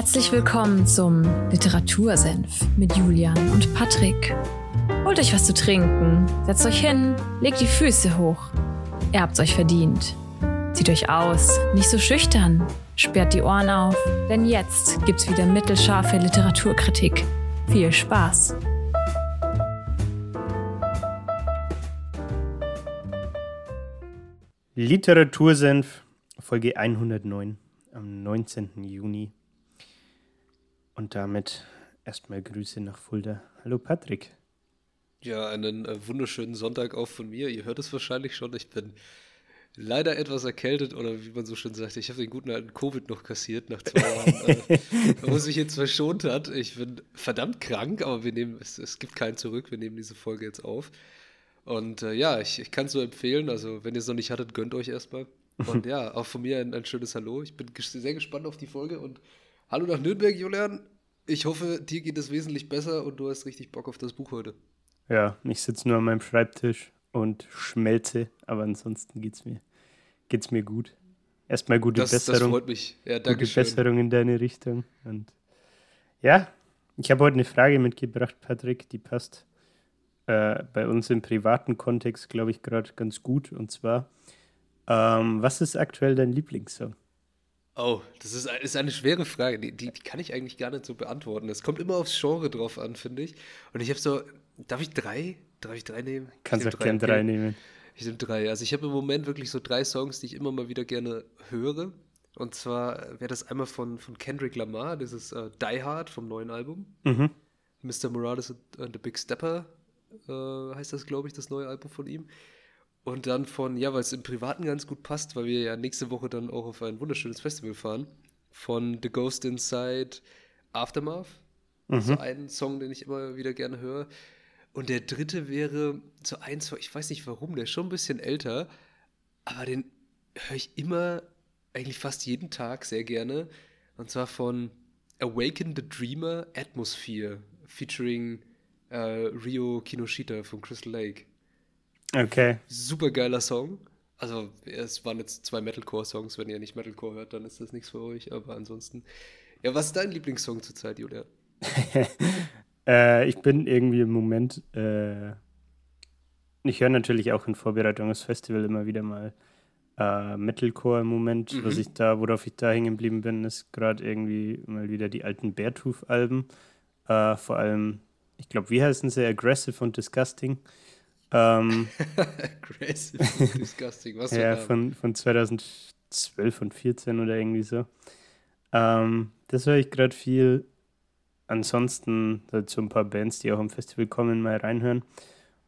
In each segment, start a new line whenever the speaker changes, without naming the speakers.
Herzlich willkommen zum Literatursenf mit Julian und Patrick. Holt euch was zu trinken, setzt euch hin, legt die Füße hoch. Ihr habt's euch verdient. Zieht euch aus, nicht so schüchtern, sperrt die Ohren auf, denn jetzt gibt's wieder mittelscharfe Literaturkritik. Viel Spaß!
Literatursenf, Folge 109 am 19. Juni. Und damit erstmal Grüße nach Fulda. Hallo Patrick.
Ja, einen äh, wunderschönen Sonntag auch von mir. Ihr hört es wahrscheinlich schon. Ich bin leider etwas erkältet oder wie man so schön sagt, ich habe den guten alten Covid noch kassiert nach zwei Jahren, äh, wo sich jetzt verschont hat. Ich bin verdammt krank, aber wir nehmen, es, es gibt keinen zurück. Wir nehmen diese Folge jetzt auf. Und äh, ja, ich, ich kann es nur empfehlen. Also, wenn ihr es noch nicht hattet, gönnt euch erstmal. Und ja, auch von mir ein, ein schönes Hallo. Ich bin sehr gespannt auf die Folge und hallo nach Nürnberg, Julian. Ich hoffe, dir geht es wesentlich besser und du hast richtig Bock auf das Buch heute.
Ja, ich sitze nur an meinem Schreibtisch und schmelze, aber ansonsten geht's mir, geht's mir gut. Erstmal gute
das,
Besserung.
Das freut mich. Ja, danke
gute Besserung in deine Richtung. Und ja, ich habe heute eine Frage mitgebracht, Patrick, die passt äh, bei uns im privaten Kontext, glaube ich, gerade ganz gut. Und zwar, ähm, was ist aktuell dein Lieblingssong?
Oh, das ist, ist eine schwere Frage. Die, die, die, kann ich eigentlich gar nicht so beantworten. Es kommt immer aufs Genre drauf an, finde ich. Und ich habe so, darf ich drei? Darf ich drei nehmen?
Kannst auch gerne drei nehmen.
Ich nehme drei. Also ich habe im Moment wirklich so drei Songs, die ich immer mal wieder gerne höre. Und zwar wäre das einmal von, von Kendrick Lamar, das ist uh, Die Hard vom neuen Album. Mhm. Mr. Morales and the Big Stepper äh, heißt das, glaube ich, das neue Album von ihm. Und dann von, ja, weil es im Privaten ganz gut passt, weil wir ja nächste Woche dann auch auf ein wunderschönes Festival fahren, von The Ghost Inside Aftermath. Mhm. So ein Song, den ich immer wieder gerne höre. Und der dritte wäre so eins, ich weiß nicht warum, der ist schon ein bisschen älter, aber den höre ich immer, eigentlich fast jeden Tag sehr gerne. Und zwar von Awaken the Dreamer Atmosphere, featuring äh, Rio Kinoshita von Crystal Lake.
Okay.
Super geiler Song. Also, es waren jetzt zwei Metalcore-Songs. Wenn ihr nicht Metalcore hört, dann ist das nichts für euch. Aber ansonsten. Ja, was ist dein Lieblingssong zurzeit, Julia?
äh, ich bin irgendwie im Moment. Äh, ich höre natürlich auch in Vorbereitung aufs Festival immer wieder mal äh, Metalcore im Moment. Mhm. Was ich da, worauf ich da hängen geblieben bin, ist gerade irgendwie mal wieder die alten Beartooth-Alben. Äh, vor allem, ich glaube, wie heißen sie? Aggressive und Disgusting. Ähm,
Aggressive Disgusting, was
Ja, von, von 2012 und 14 oder irgendwie so. Ähm, das höre ich gerade viel. Ansonsten so ein paar Bands, die auch am Festival kommen, mal reinhören.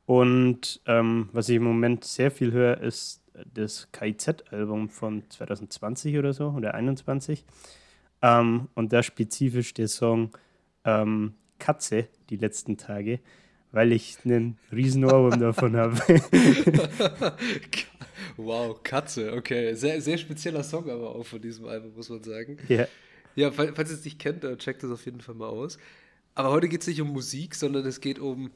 Und ähm, was ich im Moment sehr viel höre, ist das KIZ-Album von 2020 oder so oder 21. Ähm, und da spezifisch der Song ähm, Katze, die letzten Tage weil ich einen riesen Ohrwurm davon habe.
wow, Katze, okay. Sehr, sehr spezieller Song aber auch von diesem Album, muss man sagen.
Ja.
Ja, falls, ihr es nicht kennt, dann checkt das auf jeden Fall mal aus. Aber heute geht es nicht um Musik, sondern es geht um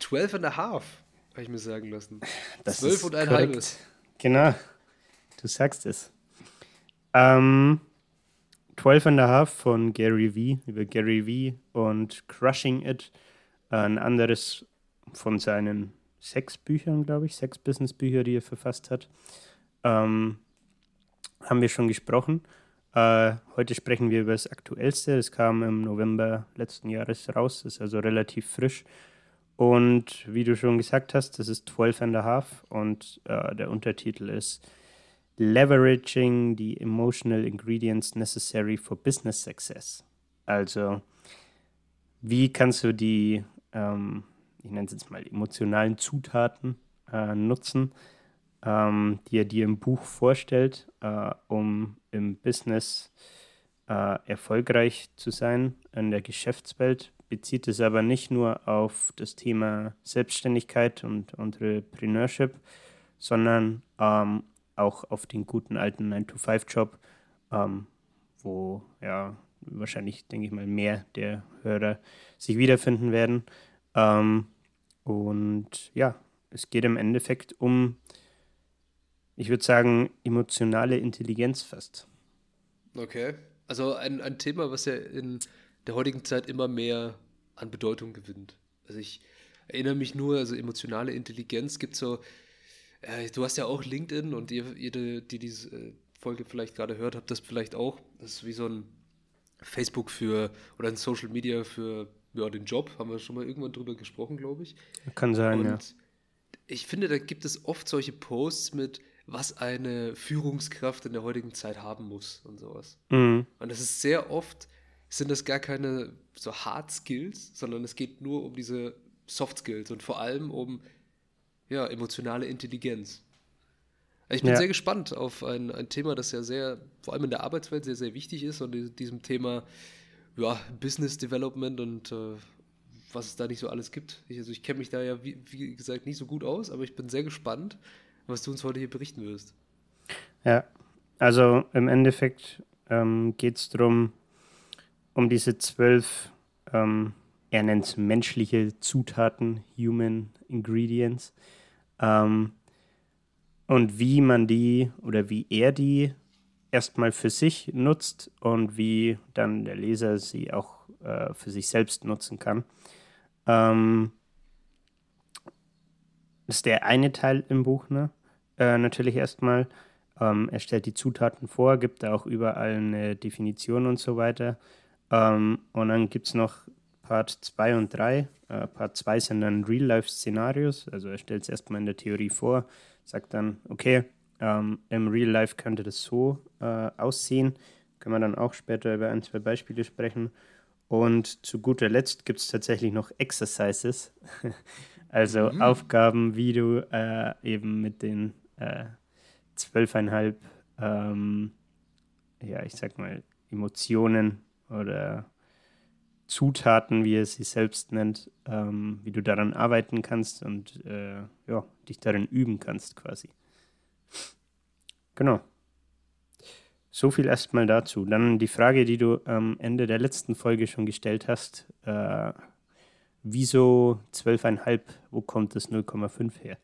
12 and a half, habe ich mir sagen lassen.
Das 12 und ein korrekt. halbes. Genau, du sagst es. Ähm, 12 and a half von Gary V über Gary V und Crushing It ein anderes von seinen sechs Büchern, glaube ich, sechs Business-Bücher, die er verfasst hat, ähm, haben wir schon gesprochen. Äh, heute sprechen wir über das Aktuellste. Es kam im November letzten Jahres raus, ist also relativ frisch. Und wie du schon gesagt hast, das ist 12 and a half und äh, der Untertitel ist Leveraging the Emotional Ingredients Necessary for Business Success. Also, wie kannst du die ähm, ich nenne es jetzt mal emotionalen Zutaten äh, nutzen, ähm, die er dir im Buch vorstellt, äh, um im Business äh, erfolgreich zu sein in der Geschäftswelt. Bezieht es aber nicht nur auf das Thema Selbstständigkeit und Entrepreneurship, sondern ähm, auch auf den guten alten 9-to-5-Job, ähm, wo ja wahrscheinlich, denke ich mal, mehr der Hörer sich wiederfinden werden. Ähm, und ja, es geht im Endeffekt um, ich würde sagen, emotionale Intelligenz fast.
Okay. Also ein, ein Thema, was ja in der heutigen Zeit immer mehr an Bedeutung gewinnt. Also ich erinnere mich nur, also emotionale Intelligenz gibt so, äh, du hast ja auch LinkedIn und ihr, jede, die diese äh, Folge vielleicht gerade hört, habt das vielleicht auch. Das ist wie so ein Facebook für oder ein Social Media für ja, den Job. Haben wir schon mal irgendwann drüber gesprochen, glaube ich.
Kann sein, und ja.
Ich finde, da gibt es oft solche Posts mit, was eine Führungskraft in der heutigen Zeit haben muss und sowas. Mhm. Und das ist sehr oft, sind das gar keine so Hard Skills, sondern es geht nur um diese Soft Skills und vor allem um ja, emotionale Intelligenz. Ich bin ja. sehr gespannt auf ein, ein Thema, das ja sehr, vor allem in der Arbeitswelt, sehr, sehr wichtig ist und in diesem Thema ja, Business Development und äh, was es da nicht so alles gibt. Ich, also ich kenne mich da ja, wie, wie, gesagt, nicht so gut aus, aber ich bin sehr gespannt, was du uns heute hier berichten wirst.
Ja, also im Endeffekt ähm, geht es darum, um diese zwölf, ähm, er nennt es menschliche Zutaten, Human Ingredients, ähm, und wie man die oder wie er die erstmal für sich nutzt und wie dann der Leser sie auch äh, für sich selbst nutzen kann. Ähm, das ist der eine Teil im Buch, ne? Äh, natürlich erstmal. Ähm, er stellt die Zutaten vor, gibt da auch überall eine Definition und so weiter. Ähm, und dann gibt es noch Part 2 und 3. Äh, Part 2 sind dann Real-Life-Szenarios. Also er stellt es erstmal in der Theorie vor, sagt dann, okay, ähm, im Real Life könnte das so äh, aussehen. Können wir dann auch später über ein, zwei Beispiele sprechen. Und zu guter Letzt gibt es tatsächlich noch Exercises, also mhm. Aufgaben, wie du äh, eben mit den äh, zwölfeinhalb, ähm, ja, ich sag mal, Emotionen oder Zutaten, wie er sie selbst nennt, ähm, wie du daran arbeiten kannst und äh, ja, dich darin üben kannst quasi. Genau. So viel erstmal dazu. Dann die Frage, die du am Ende der letzten Folge schon gestellt hast. Äh, wieso 12,5? Wo kommt das 0,5 her?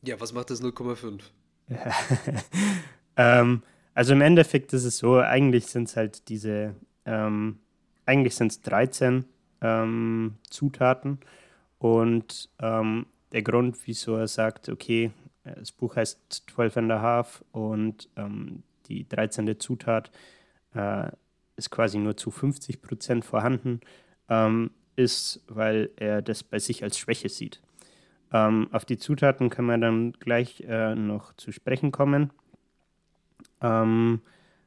Ja, was macht das 0,5?
ähm, also im Endeffekt ist es so, eigentlich sind es halt diese ähm, eigentlich sind es 13 ähm, Zutaten. Und ähm, der Grund, wieso er sagt, okay, das Buch heißt 12 and a half und ähm, die 13. Zutat äh, ist quasi nur zu 50 Prozent vorhanden, ähm, ist, weil er das bei sich als Schwäche sieht. Ähm, auf die Zutaten können wir dann gleich äh, noch zu sprechen kommen, ähm,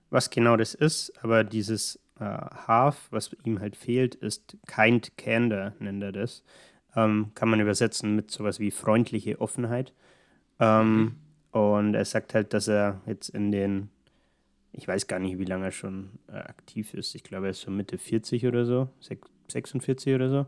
was genau das ist, aber dieses äh, Half, was ihm halt fehlt, ist kind candor, nennt er das. Ähm, kann man übersetzen mit sowas wie freundliche Offenheit. Ähm, mhm. Und er sagt halt, dass er jetzt in den, ich weiß gar nicht, wie lange er schon äh, aktiv ist. Ich glaube, er ist so Mitte 40 oder so, 46 oder so.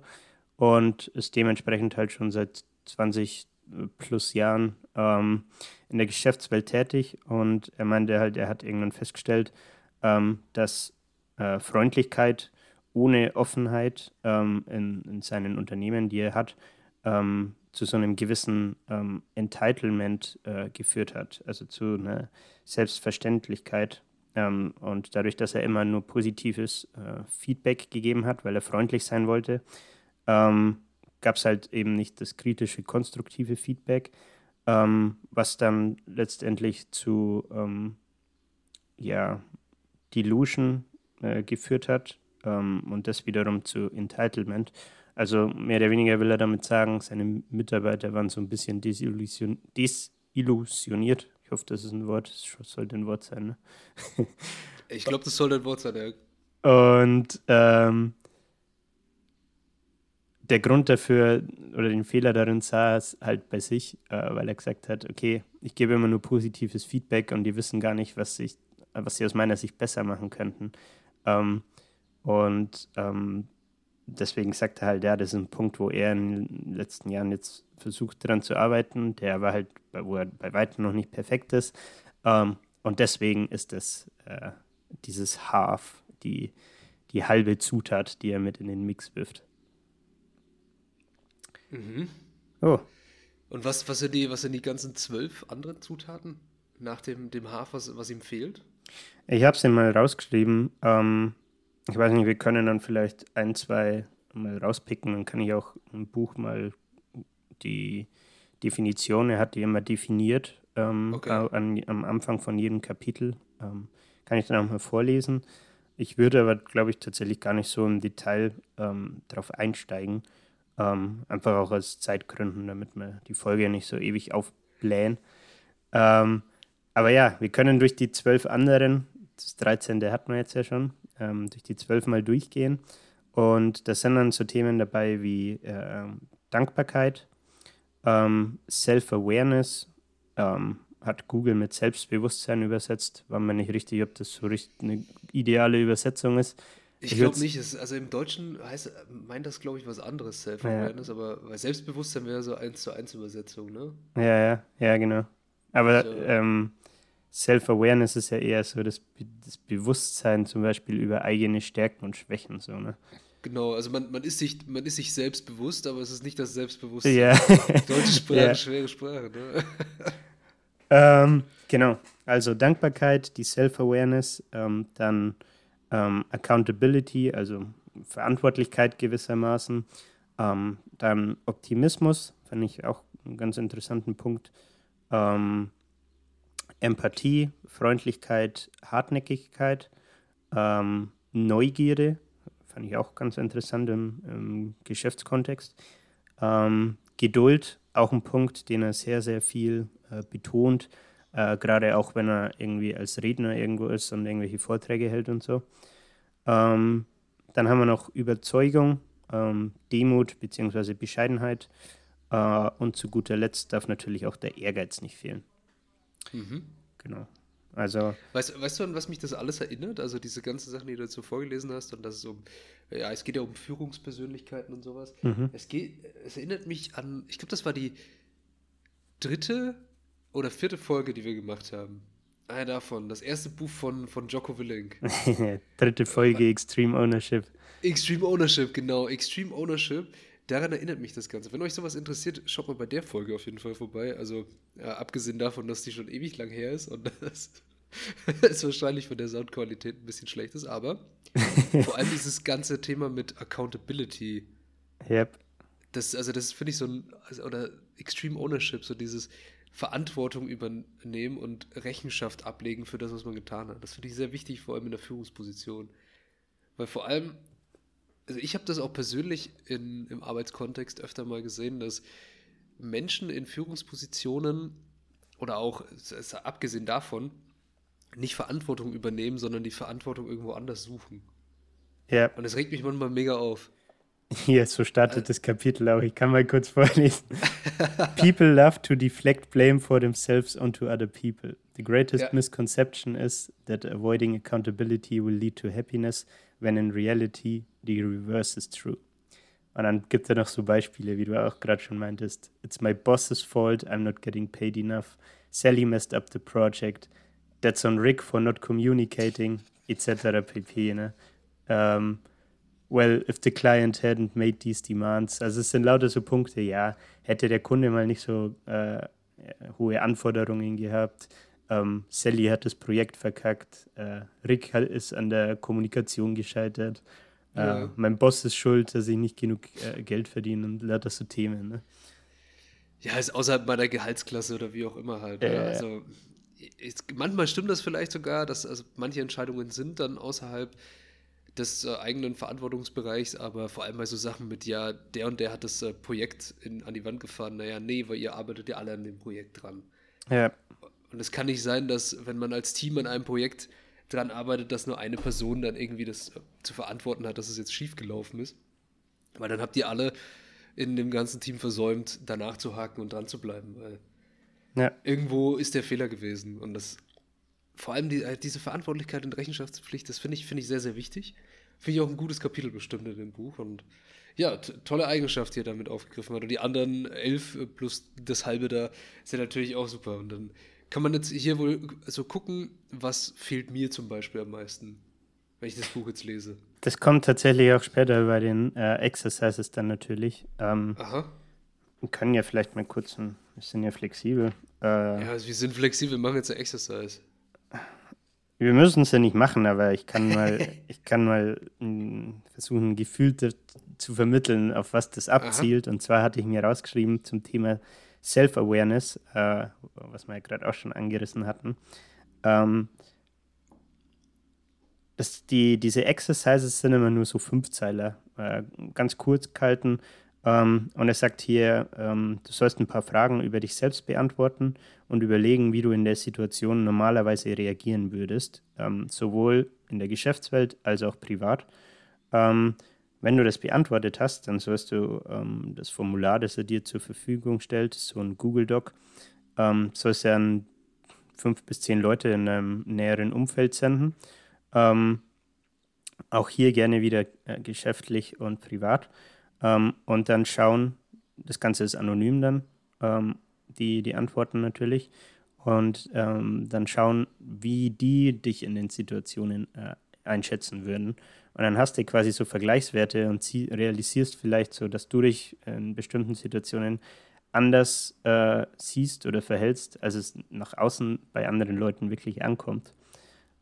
Und ist dementsprechend halt schon seit 20 äh, plus Jahren ähm, in der Geschäftswelt tätig. Und er meinte halt, er hat irgendwann festgestellt, ähm, dass äh, Freundlichkeit ohne Offenheit ähm, in, in, seinen Unternehmen, die er hat, ähm, zu so einem gewissen ähm, Entitlement äh, geführt hat, also zu einer Selbstverständlichkeit. Ähm, und dadurch, dass er immer nur positives äh, Feedback gegeben hat, weil er freundlich sein wollte, ähm, gab es halt eben nicht das kritische, konstruktive Feedback, ähm, was dann letztendlich zu ja, Delusion äh, geführt hat ähm, und das wiederum zu Entitlement. Also mehr oder weniger will er damit sagen, seine Mitarbeiter waren so ein bisschen desillusion desillusioniert. Ich hoffe, das ist ein Wort, das sollte ein Wort sein. Ne?
ich glaube, das sollte ein Wort sein,
ja. Und ähm, der Grund dafür oder den Fehler darin sah es halt bei sich, äh, weil er gesagt hat, okay, ich gebe immer nur positives Feedback und die wissen gar nicht, was, ich, was sie aus meiner Sicht besser machen könnten. Ähm, und ähm, deswegen sagt er halt, ja, das ist ein Punkt, wo er in den letzten Jahren jetzt versucht daran zu arbeiten, der aber halt, wo er bei weitem noch nicht perfekt ist. Ähm, und deswegen ist es äh, dieses Half, die, die halbe Zutat, die er mit in den Mix wirft.
Mhm. Oh. Und was, was, sind die, was sind die ganzen zwölf anderen Zutaten nach dem, dem Half, was, was ihm fehlt?
Ich habe es mal rausgeschrieben. Ähm, ich weiß nicht, wir können dann vielleicht ein, zwei mal rauspicken. Dann kann ich auch im Buch mal die Definition, er hat die immer definiert ähm, okay. an, am Anfang von jedem Kapitel. Ähm, kann ich dann auch mal vorlesen. Ich würde aber, glaube ich, tatsächlich gar nicht so im Detail ähm, darauf einsteigen. Ähm, einfach auch aus Zeitgründen, damit wir die Folge nicht so ewig aufblähen. Ähm, aber ja, wir können durch die zwölf anderen, das 13. hatten wir jetzt ja schon, ähm, durch die zwölf mal durchgehen. Und da sind dann so Themen dabei wie äh, Dankbarkeit, ähm, Self-Awareness, ähm, hat Google mit Selbstbewusstsein übersetzt. War mir nicht richtig, ob das so richtig eine ideale Übersetzung ist.
Ich, glaube nicht. Es, also im Deutschen heißt, meint das, glaube ich, was anderes, Self-Awareness, ja. aber weil Selbstbewusstsein wäre so eins zu eins Übersetzung, ne?
Ja, ja, ja, genau. Aber so. ähm, Self-Awareness ist ja eher so das, das Bewusstsein zum Beispiel über eigene Stärken und Schwächen, so, ne?
Genau, also man, man, ist sich, man ist sich selbst bewusst, aber es ist nicht das Selbstbewusstsein. Ja. Deutsche Sprache, ja. schwere Sprache, ne?
Ähm, genau, also Dankbarkeit, die Self-Awareness, ähm, dann ähm, Accountability, also Verantwortlichkeit gewissermaßen, ähm, dann Optimismus, fand ich auch einen ganz interessanten Punkt, ähm, Empathie, Freundlichkeit, Hartnäckigkeit, ähm, Neugierde, fand ich auch ganz interessant im, im Geschäftskontext, Geduld, auch ein Punkt, den er sehr, sehr viel äh, betont, äh, gerade auch wenn er irgendwie als Redner irgendwo ist und irgendwelche Vorträge hält und so. Ähm, dann haben wir noch Überzeugung, ähm, Demut bzw. Bescheidenheit äh, und zu guter Letzt darf natürlich auch der Ehrgeiz nicht fehlen. Mhm. Genau. Also.
Weißt, weißt, du, an was mich das alles erinnert? Also diese ganzen Sachen, die du dazu vorgelesen hast und dass es um, ja, es geht ja um Führungspersönlichkeiten und sowas. Mhm. Es geht, es erinnert mich an, ich glaube, das war die dritte oder vierte Folge, die wir gemacht haben. Einer davon, das erste Buch von, von Jocko Willink.
Dritte Folge, Extreme Ownership.
Extreme Ownership, genau. Extreme Ownership. Daran erinnert mich das Ganze. Wenn euch sowas interessiert, schaut mal bei der Folge auf jeden Fall vorbei. Also, ja, abgesehen davon, dass die schon ewig lang her ist und das ist wahrscheinlich von der Soundqualität ein bisschen schlecht ist, aber vor allem dieses ganze Thema mit Accountability.
Yep.
Das, also, das finde ich so ein, also, oder Extreme Ownership, so dieses, Verantwortung übernehmen und Rechenschaft ablegen für das, was man getan hat. Das finde ich sehr wichtig, vor allem in der Führungsposition. Weil vor allem, also ich habe das auch persönlich in, im Arbeitskontext öfter mal gesehen, dass Menschen in Führungspositionen oder auch, abgesehen davon, nicht Verantwortung übernehmen, sondern die Verantwortung irgendwo anders suchen. Ja. Und das regt mich manchmal mega auf.
Hier, so startet das Kapitel auch. Ich kann mal kurz vorlesen. people love to deflect blame for themselves onto other people. The greatest ja. misconception is that avoiding accountability will lead to happiness, when in reality the reverse is true. Und dann gibt es noch so Beispiele, wie du auch gerade schon meintest. It's my boss's fault, I'm not getting paid enough. Sally messed up the project. That's on Rick for not communicating, etc. pp. Ne? Um, well, if the client hadn't made these demands. Also es sind lauter so Punkte, ja, hätte der Kunde mal nicht so äh, hohe Anforderungen gehabt. Ähm, Sally hat das Projekt verkackt. Äh, Rick ist an der Kommunikation gescheitert. Äh, ja. Mein Boss ist schuld, dass ich nicht genug äh, Geld verdiene und lauter so Themen. Ne?
Ja, ist außerhalb meiner Gehaltsklasse oder wie auch immer halt. Ne? Also ist, manchmal stimmt das vielleicht sogar, dass also manche Entscheidungen sind dann außerhalb des äh, eigenen Verantwortungsbereichs, aber vor allem bei so Sachen mit, ja, der und der hat das äh, Projekt in, an die Wand gefahren. Naja, nee, weil ihr arbeitet ja alle an dem Projekt dran. Ja. Und es kann nicht sein, dass, wenn man als Team an einem Projekt dran arbeitet, dass nur eine Person dann irgendwie das äh, zu verantworten hat, dass es jetzt schiefgelaufen ist. Weil dann habt ihr alle in dem ganzen Team versäumt, danach zu haken und dran zu bleiben, weil ja. irgendwo ist der Fehler gewesen. Und das vor allem die, äh, diese Verantwortlichkeit und Rechenschaftspflicht, das finde ich, find ich sehr, sehr wichtig. Finde ich auch ein gutes Kapitel bestimmt in dem Buch. Und ja, tolle Eigenschaft, die er damit aufgegriffen hat. Und die anderen elf äh, plus das halbe da sind natürlich auch super. Und dann kann man jetzt hier wohl so gucken, was fehlt mir zum Beispiel am meisten, wenn ich das Buch jetzt lese.
Das kommt tatsächlich auch später bei den äh, Exercises dann natürlich. Ähm, Aha. Wir können ja vielleicht mal kurz, wir sind ja flexibel.
Äh, ja, also wir sind flexibel, wir machen jetzt ein Exercise.
Wir müssen es ja nicht machen, aber ich kann mal, ich kann mal hm, versuchen, ein Gefühl zu vermitteln, auf was das abzielt. Aha. Und zwar hatte ich mir rausgeschrieben zum Thema Self-Awareness, äh, was wir ja gerade auch schon angerissen hatten. Ähm, das, die, diese Exercises sind immer nur so Fünfzeiler, äh, ganz kurz gehalten. Ähm, und er sagt hier, ähm, du sollst ein paar Fragen über dich selbst beantworten und überlegen, wie du in der Situation normalerweise reagieren würdest, ähm, sowohl in der Geschäftswelt als auch privat. Wenn du das beantwortet hast, dann sollst du ähm, das Formular, das er dir zur Verfügung stellt, so ein Google Doc, ähm, sollst du an fünf bis zehn Leute in einem näheren Umfeld senden. Ähm, auch hier gerne wieder äh, geschäftlich und privat. Ähm, und dann schauen, das Ganze ist anonym dann, ähm, die, die Antworten natürlich. Und ähm, dann schauen, wie die dich in den Situationen äh, einschätzen würden. Und dann hast du quasi so Vergleichswerte und realisierst vielleicht so, dass du dich in bestimmten Situationen anders äh, siehst oder verhältst, als es nach außen bei anderen Leuten wirklich ankommt.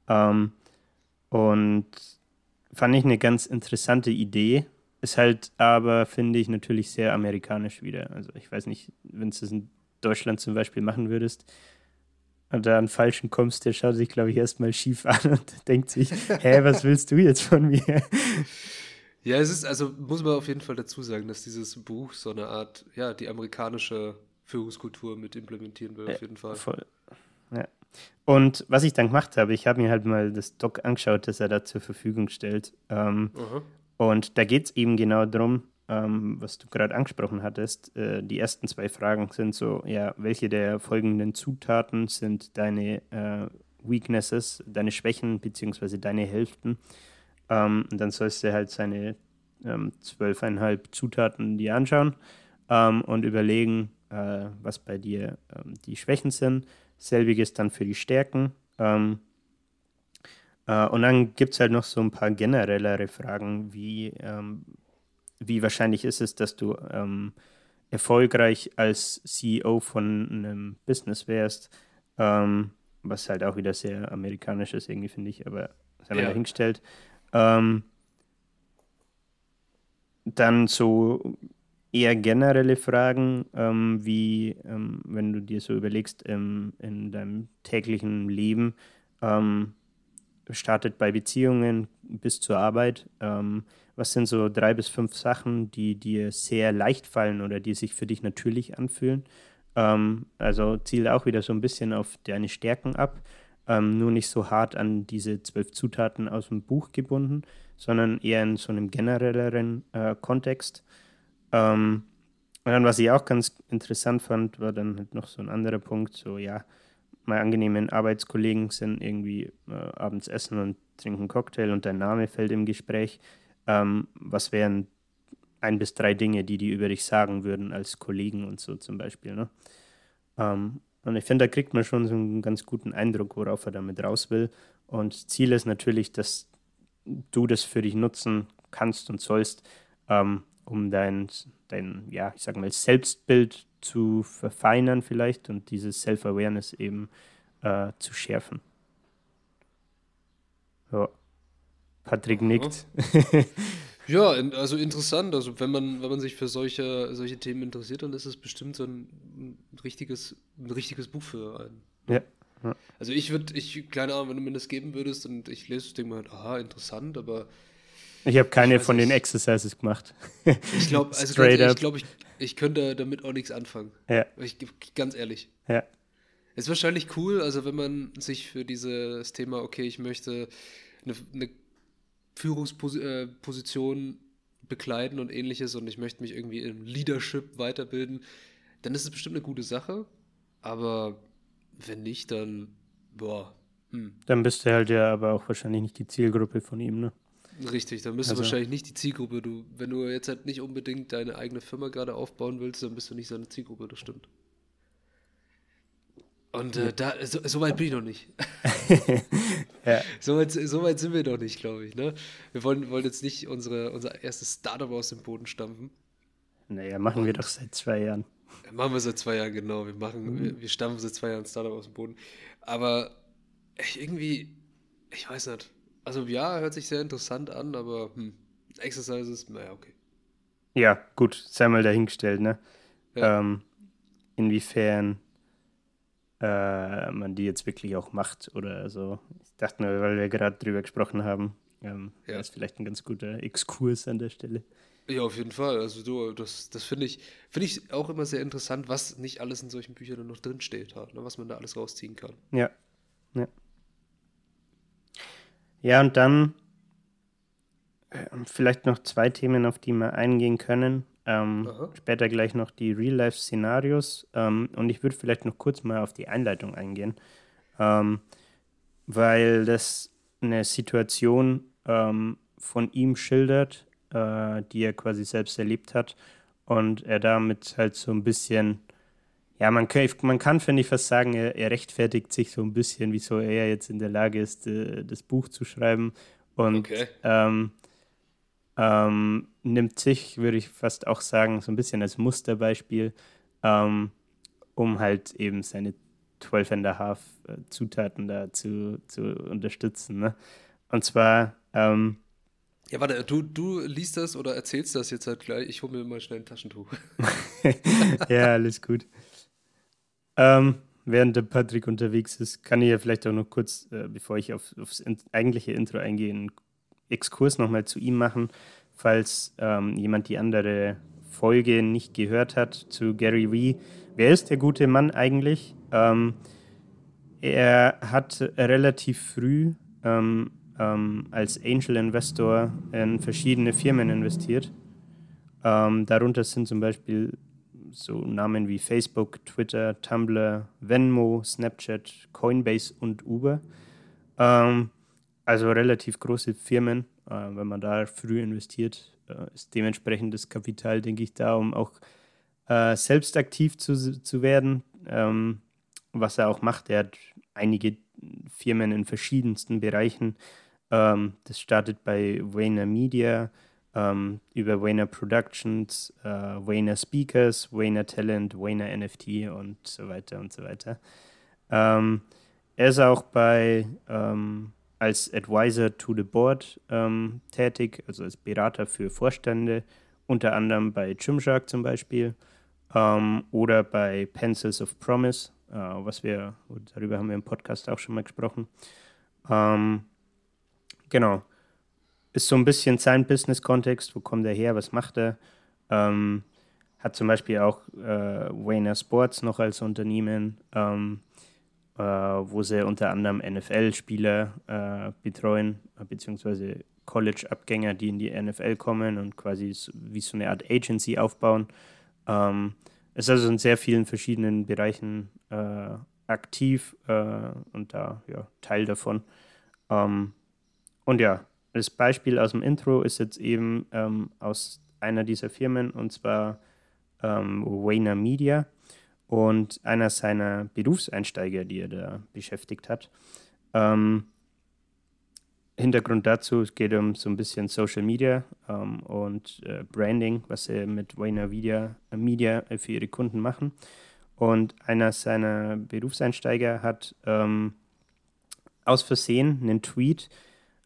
Ähm, und fand ich eine ganz interessante Idee. Ist halt aber, finde ich, natürlich sehr amerikanisch wieder. Also ich weiß nicht, wenn du es in Deutschland zum Beispiel machen würdest, und da einen Falschen kommst, der schaut sich, glaube ich, erstmal schief an und denkt sich, hä, was willst du jetzt von mir?
Ja, es ist, also muss man auf jeden Fall dazu sagen, dass dieses Buch so eine Art, ja, die amerikanische Führungskultur mit implementieren will, auf jeden Fall. Voll.
Ja. Und was ich dann gemacht habe, ich habe mir halt mal das Doc angeschaut, das er da zur Verfügung stellt. Ähm, und da geht es eben genau darum, ähm, was du gerade angesprochen hattest. Äh, die ersten zwei Fragen sind so, ja, welche der folgenden Zutaten sind deine äh, Weaknesses, deine Schwächen beziehungsweise deine Hälften? Ähm, und dann sollst du halt seine ähm, zwölfeinhalb Zutaten dir anschauen ähm, und überlegen, äh, was bei dir ähm, die Schwächen sind. Selbiges dann für die Stärken. Ähm, äh, und dann gibt es halt noch so ein paar generellere Fragen, wie ähm, wie wahrscheinlich ist es, dass du ähm, erfolgreich als CEO von einem Business wärst, ähm, was halt auch wieder sehr amerikanisch ist, irgendwie finde ich, aber sei mal ja. dahingestellt. Ähm, dann so eher generelle Fragen, ähm, wie ähm, wenn du dir so überlegst, ähm, in deinem täglichen Leben, ähm, startet bei Beziehungen bis zur Arbeit. Was sind so drei bis fünf Sachen, die dir sehr leicht fallen oder die sich für dich natürlich anfühlen? Ähm, also ziele auch wieder so ein bisschen auf deine Stärken ab, ähm, nur nicht so hart an diese zwölf Zutaten aus dem Buch gebunden, sondern eher in so einem generelleren äh, Kontext. Ähm, und dann, was ich auch ganz interessant fand, war dann halt noch so ein anderer Punkt, so ja, meine angenehmen Arbeitskollegen sind irgendwie äh, abends essen und trinken Cocktail und dein Name fällt im Gespräch. Ähm, was wären ein bis drei Dinge, die die über dich sagen würden als Kollegen und so zum Beispiel. Ne? Ähm, und ich finde, da kriegt man schon so einen ganz guten Eindruck, worauf er damit raus will. Und Ziel ist natürlich, dass du das für dich nutzen kannst und sollst, ähm, um dein, dein, ja, ich sag mal, Selbstbild zu verfeinern vielleicht und dieses Self-Awareness eben äh, zu schärfen. Ja. Patrick nickt.
ja, also interessant. Also wenn man, wenn man sich für solche, solche Themen interessiert, dann ist es bestimmt so ein, ein richtiges, ein richtiges Buch für einen. Ja. ja. Also ich würde, ich, keine Ahnung, wenn du mir das geben würdest und ich lese das Ding mal, aha, interessant, aber
ich habe keine ich von den Exercises gemacht.
Ich glaube, also ganz ehrlich, ich glaube, ich, ich könnte damit auch nichts anfangen. Ja. Ich, ganz ehrlich. Ja. Ist wahrscheinlich cool, also wenn man sich für dieses Thema, okay, ich möchte eine, eine Führungsposition äh, bekleiden und ähnliches und ich möchte mich irgendwie im Leadership weiterbilden, dann ist es bestimmt eine gute Sache. Aber wenn nicht, dann boah.
Hm. Dann bist du halt ja aber auch wahrscheinlich nicht die Zielgruppe von ihm, ne?
Richtig, dann bist also. du wahrscheinlich nicht die Zielgruppe. Du, wenn du jetzt halt nicht unbedingt deine eigene Firma gerade aufbauen willst, dann bist du nicht seine Zielgruppe, das stimmt. Und äh, da, so, so, weit bin ich noch nicht. ja. so, weit, so weit sind wir noch nicht, glaube ich. Ne? Wir wollen, wollen jetzt nicht unsere, unser erstes Startup aus dem Boden stampfen.
Naja, machen Und wir doch seit zwei Jahren.
Machen wir seit zwei Jahren, genau. Wir, machen, mhm. wir, wir stampfen seit zwei Jahren Startup aus dem Boden. Aber irgendwie, Ich weiß nicht. Also ja, hört sich sehr interessant an, aber hm, Exercises, naja, okay.
Ja, gut, sei mal dahingestellt, ne? Ja. Ähm, inwiefern äh, man die jetzt wirklich auch macht oder so. Ich dachte nur, weil wir gerade drüber gesprochen haben, ähm, ja. ist vielleicht ein ganz guter Exkurs an der Stelle.
Ja, auf jeden Fall. Also du, das, das finde ich, finde ich auch immer sehr interessant, was nicht alles in solchen Büchern dann noch drinsteht, halt, ne? was man da alles rausziehen kann.
Ja. Ja, ja und dann äh, vielleicht noch zwei Themen, auf die wir eingehen können. Ähm, später gleich noch die Real-Life-Szenarios. Ähm, und ich würde vielleicht noch kurz mal auf die Einleitung eingehen, ähm, weil das eine Situation ähm, von ihm schildert, äh, die er quasi selbst erlebt hat. Und er damit halt so ein bisschen, ja, man kann, man kann finde ich, fast sagen, er, er, rechtfertigt sich so ein bisschen, wieso er jetzt in der Lage ist, äh, das Buch zu schreiben. Und okay. ähm, ähm, nimmt sich, würde ich fast auch sagen, so ein bisschen als Musterbeispiel, ähm, um halt eben seine 12 and a half Zutaten da zu, zu unterstützen. Ne? Und zwar ähm,
ja, warte, du, du liest das oder erzählst das jetzt halt gleich. Ich hole mir mal schnell ein Taschentuch.
ja, alles gut. Ähm, während der Patrick unterwegs ist, kann ich ja vielleicht auch noch kurz, äh, bevor ich auf, aufs eigentliche Intro eingehe, einen Exkurs nochmal zu ihm machen, falls ähm, jemand die andere Folge nicht gehört hat zu Gary Vee. Wer ist der gute Mann eigentlich? Ähm, er hat relativ früh ähm, ähm, als Angel Investor in verschiedene Firmen investiert. Ähm, darunter sind zum Beispiel so Namen wie Facebook, Twitter, Tumblr, Venmo, Snapchat, Coinbase und Uber. Ähm, also relativ große Firmen. Äh, wenn man da früh investiert, äh, ist dementsprechend das Kapital, denke ich, da, um auch äh, selbst aktiv zu, zu werden. Ähm, was er auch macht. Er hat einige Firmen in verschiedensten Bereichen ähm, das startet bei Wayner Media, ähm, über Wayner Productions, Wayner Speakers, Wayner Talent, Wayner NFT und so weiter und so weiter. Er ist auch bei als Advisor to the Board ähm, tätig, also als Berater für Vorstände, unter anderem bei Gymshark zum Beispiel ähm, oder bei Pencils of Promise, äh, was wir, darüber haben wir im Podcast auch schon mal gesprochen. Ähm, Genau. Ist so ein bisschen sein Business-Kontext. Wo kommt er her? Was macht er? Ähm, hat zum Beispiel auch äh, Wayner Sports noch als Unternehmen, ähm, äh, wo sie unter anderem NFL-Spieler äh, betreuen, beziehungsweise College-Abgänger, die in die NFL kommen und quasi wie so eine Art Agency aufbauen. Ähm, ist also in sehr vielen verschiedenen Bereichen äh, aktiv äh, und da ja, Teil davon. Ähm, und ja, das Beispiel aus dem Intro ist jetzt eben ähm, aus einer dieser Firmen und zwar ähm, Wayner Media und einer seiner Berufseinsteiger, die er da beschäftigt hat. Ähm, Hintergrund dazu, es geht um so ein bisschen Social Media ähm, und äh, Branding, was sie mit Wayner Media, äh, Media für ihre Kunden machen. Und einer seiner Berufseinsteiger hat ähm, aus Versehen einen Tweet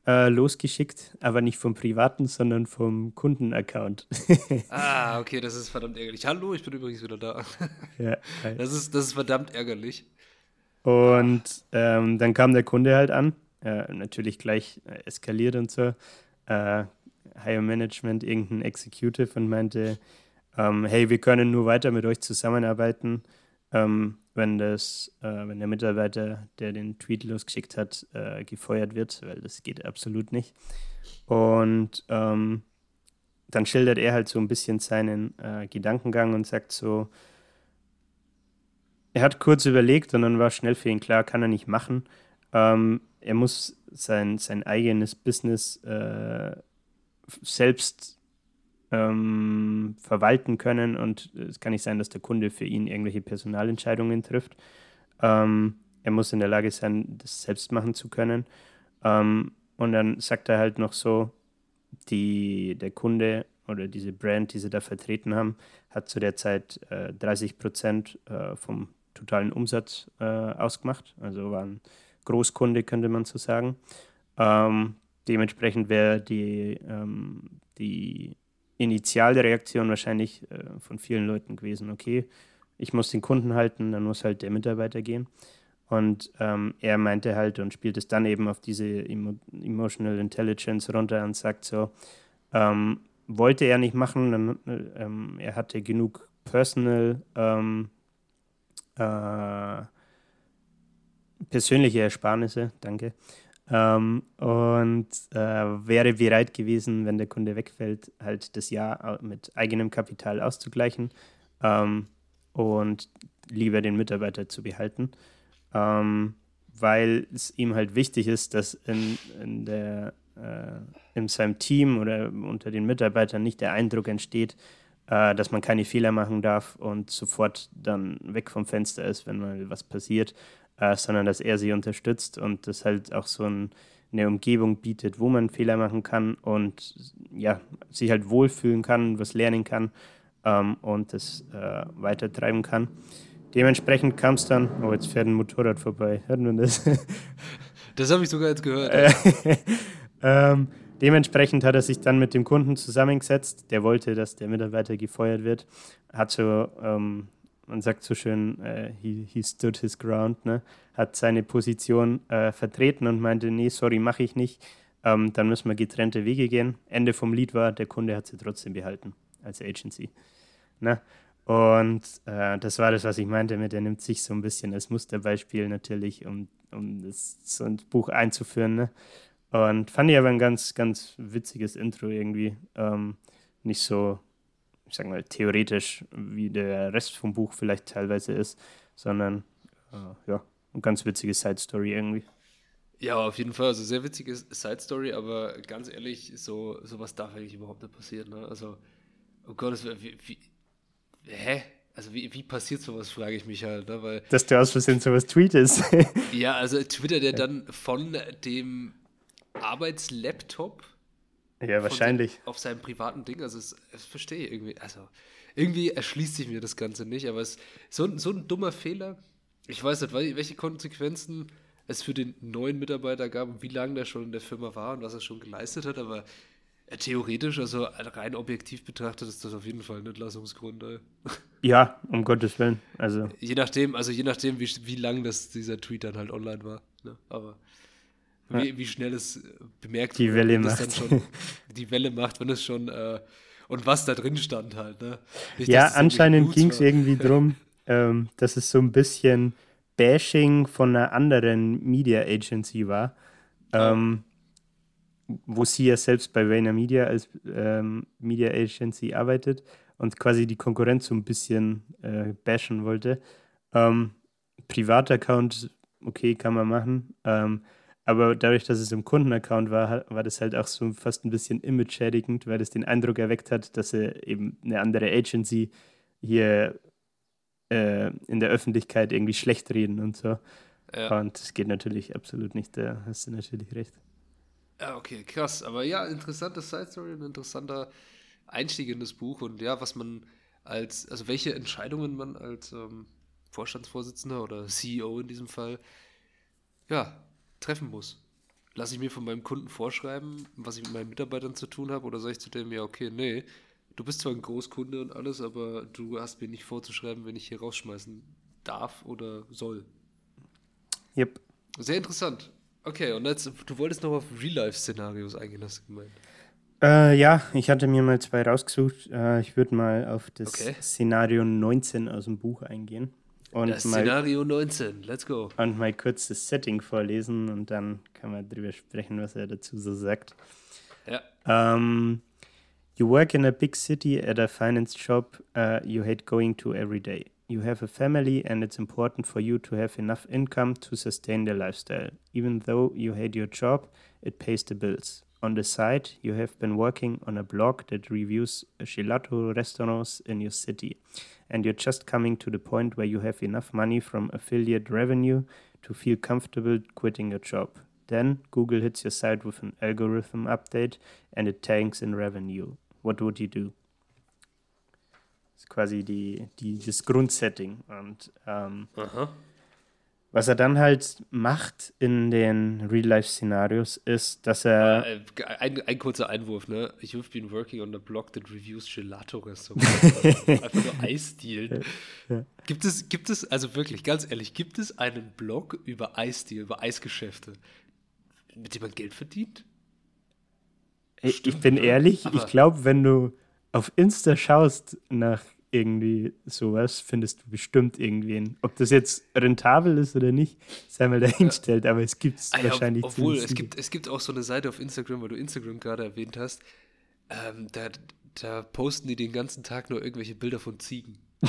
äh, losgeschickt, aber nicht vom privaten, sondern vom Kundenaccount.
ah, okay, das ist verdammt ärgerlich. Hallo, ich bin übrigens wieder da. ja, das, ist, das ist verdammt ärgerlich.
Und ähm, dann kam der Kunde halt an, äh, natürlich gleich äh, eskaliert und so. Äh, Higher Management, irgendein Executive und meinte, ähm, hey, wir können nur weiter mit euch zusammenarbeiten ähm, wenn, das, äh, wenn der Mitarbeiter, der den Tweet losgeschickt hat, äh, gefeuert wird, weil das geht absolut nicht. Und ähm, dann schildert er halt so ein bisschen seinen äh, Gedankengang und sagt so, er hat kurz überlegt und dann war schnell für ihn klar, kann er nicht machen. Ähm, er muss sein, sein eigenes Business äh, selbst ähm, verwalten können und es kann nicht sein, dass der Kunde für ihn irgendwelche Personalentscheidungen trifft. Ähm, er muss in der Lage sein, das selbst machen zu können. Ähm, und dann sagt er halt noch so, die, der Kunde oder diese Brand, die sie da vertreten haben, hat zu der Zeit äh, 30 Prozent äh, vom totalen Umsatz äh, ausgemacht. Also war ein Großkunde, könnte man so sagen. Ähm, dementsprechend wäre die, ähm, die initiale Reaktion wahrscheinlich äh, von vielen Leuten gewesen, okay, ich muss den Kunden halten, dann muss halt der Mitarbeiter gehen. Und ähm, er meinte halt und spielt es dann eben auf diese Emo Emotional Intelligence runter und sagt so, ähm, wollte er nicht machen, dann, äh, ähm, er hatte genug Personal ähm, äh, persönliche Ersparnisse, danke. Ähm, und äh, wäre bereit gewesen, wenn der Kunde wegfällt, halt das Jahr mit eigenem Kapital auszugleichen ähm, und lieber den Mitarbeiter zu behalten, ähm, weil es ihm halt wichtig ist, dass in, in, der, äh, in seinem Team oder unter den Mitarbeitern nicht der Eindruck entsteht, äh, dass man keine Fehler machen darf und sofort dann weg vom Fenster ist, wenn mal was passiert, äh, sondern dass er sie unterstützt und das halt auch so ein, eine Umgebung bietet, wo man Fehler machen kann und ja, sich halt wohlfühlen kann, was lernen kann ähm, und das äh, weiter treiben kann. Dementsprechend kam es dann, oh, jetzt fährt ein Motorrad vorbei. Hört man das?
Das habe ich sogar jetzt gehört.
ähm, Dementsprechend hat er sich dann mit dem Kunden zusammengesetzt. Der wollte, dass der Mitarbeiter gefeuert wird. Hat so, ähm, man sagt so schön, äh, he, he stood his ground, ne? hat seine Position äh, vertreten und meinte, nee, sorry, mache ich nicht. Ähm, dann müssen wir getrennte Wege gehen. Ende vom Lied war, der Kunde hat sie trotzdem behalten als Agency. Ne? Und äh, das war das, was ich meinte mit, er nimmt sich so ein bisschen als Musterbeispiel natürlich, um, um das so ein Buch einzuführen. Ne? Und fand ich aber ein ganz, ganz witziges Intro irgendwie. Ähm, nicht so, ich sag mal, theoretisch, wie der Rest vom Buch vielleicht teilweise ist, sondern äh, ja, eine ganz witzige Side-Story irgendwie.
Ja, auf jeden Fall. Also sehr witzige Side-Story, aber ganz ehrlich, so sowas darf eigentlich überhaupt nicht passieren. Ne? Also, oh Gott, wie, wie, hä? Also wie, wie passiert sowas, frage ich mich halt. Ne? Weil,
Dass du aus Versehen sowas tweetest.
ja, also twittert er dann von dem Arbeitslaptop.
Ja, wahrscheinlich.
auf seinem privaten Ding. Also, das, das verstehe ich irgendwie. Also, irgendwie erschließt sich mir das Ganze nicht. Aber es so, so ein dummer Fehler. Ich weiß nicht, welche Konsequenzen es für den neuen Mitarbeiter gab und wie lange der schon in der Firma war und was er schon geleistet hat. Aber äh, theoretisch, also rein objektiv betrachtet, ist das auf jeden Fall ein Entlassungsgrund. Ey.
Ja, um Gottes Willen. Also.
Je nachdem, also je nachdem, wie, wie lang das, dieser Tweet dann halt online war. Ne? Aber wie, wie schnell es äh, bemerkt
die Welle macht.
Schon, die Welle macht, wenn es schon äh, und was da drin stand halt. Ne?
Nicht, ja, anscheinend ging es irgendwie drum, ähm, dass es so ein bisschen Bashing von einer anderen Media Agency war, ähm, wo sie ja selbst bei Rainer Media als ähm, Media Agency arbeitet und quasi die Konkurrenz so ein bisschen äh, bashen wollte. Ähm, Privataccount, okay, kann man machen. Aber dadurch, dass es im Kundenaccount war, war das halt auch so fast ein bisschen image-schädigend, weil das den Eindruck erweckt hat, dass er eben eine andere Agency hier äh, in der Öffentlichkeit irgendwie schlecht reden und so. Ja. Und das geht natürlich absolut nicht, da hast du natürlich recht.
Ja, okay, krass. Aber ja, interessante Side Story, ein interessanter Einstieg in das Buch und ja, was man als, also welche Entscheidungen man als ähm, Vorstandsvorsitzender oder CEO in diesem Fall, ja, treffen muss. Lasse ich mir von meinem Kunden vorschreiben, was ich mit meinen Mitarbeitern zu tun habe, oder sage ich zu dem, ja, okay, nee, du bist zwar ein Großkunde und alles, aber du hast mir nicht vorzuschreiben, wenn ich hier rausschmeißen darf oder soll.
Yep.
Sehr interessant. Okay, und jetzt, du wolltest noch auf Real-Life-Szenarios eingehen, hast du gemeint?
Äh, ja, ich hatte mir mal zwei rausgesucht. Äh, ich würde mal auf das okay. Szenario 19 aus dem Buch eingehen.
Und das Szenario 19, let's go.
Und mal kurz das Setting vorlesen und dann kann man drüber sprechen, was er dazu so sagt.
Ja.
Um, you work in a big city at a finance job uh, you hate going to every day. You have a family and it's important for you to have enough income to sustain the lifestyle. Even though you hate your job, it pays the bills. On the side, you have been working on a blog that reviews gelato restaurants in your city. and you're just coming to the point where you have enough money from affiliate revenue to feel comfortable quitting your job. Then Google hits your site with an algorithm update and it tanks in revenue. What would you do? Ist quasi die, die, das Grundsetting. Und ähm, um, uh-huh. Was er dann halt macht in den Real-Life-Szenarios ist, dass er.
Äh, ein, ein, kurzer Einwurf, ne? You've been working on a blog that reviews Gelato Restaurants. Einfach nur Eisdielen. Ja. Gibt es, gibt es, also wirklich, ganz ehrlich, gibt es einen Blog über Eisdielen, über Eisgeschäfte, mit dem man Geld verdient?
Stimmt, ich bin oder? ehrlich, ich glaube, wenn du auf Insta schaust nach irgendwie sowas, findest du bestimmt irgendwen. Ob das jetzt rentabel ist oder nicht, sei mal dahingestellt, aber es gibt es ah, wahrscheinlich.
Ja, obwohl, es gibt, es gibt auch so eine Seite auf Instagram, weil du Instagram gerade erwähnt hast, ähm, da, da posten die den ganzen Tag nur irgendwelche Bilder von Ziegen.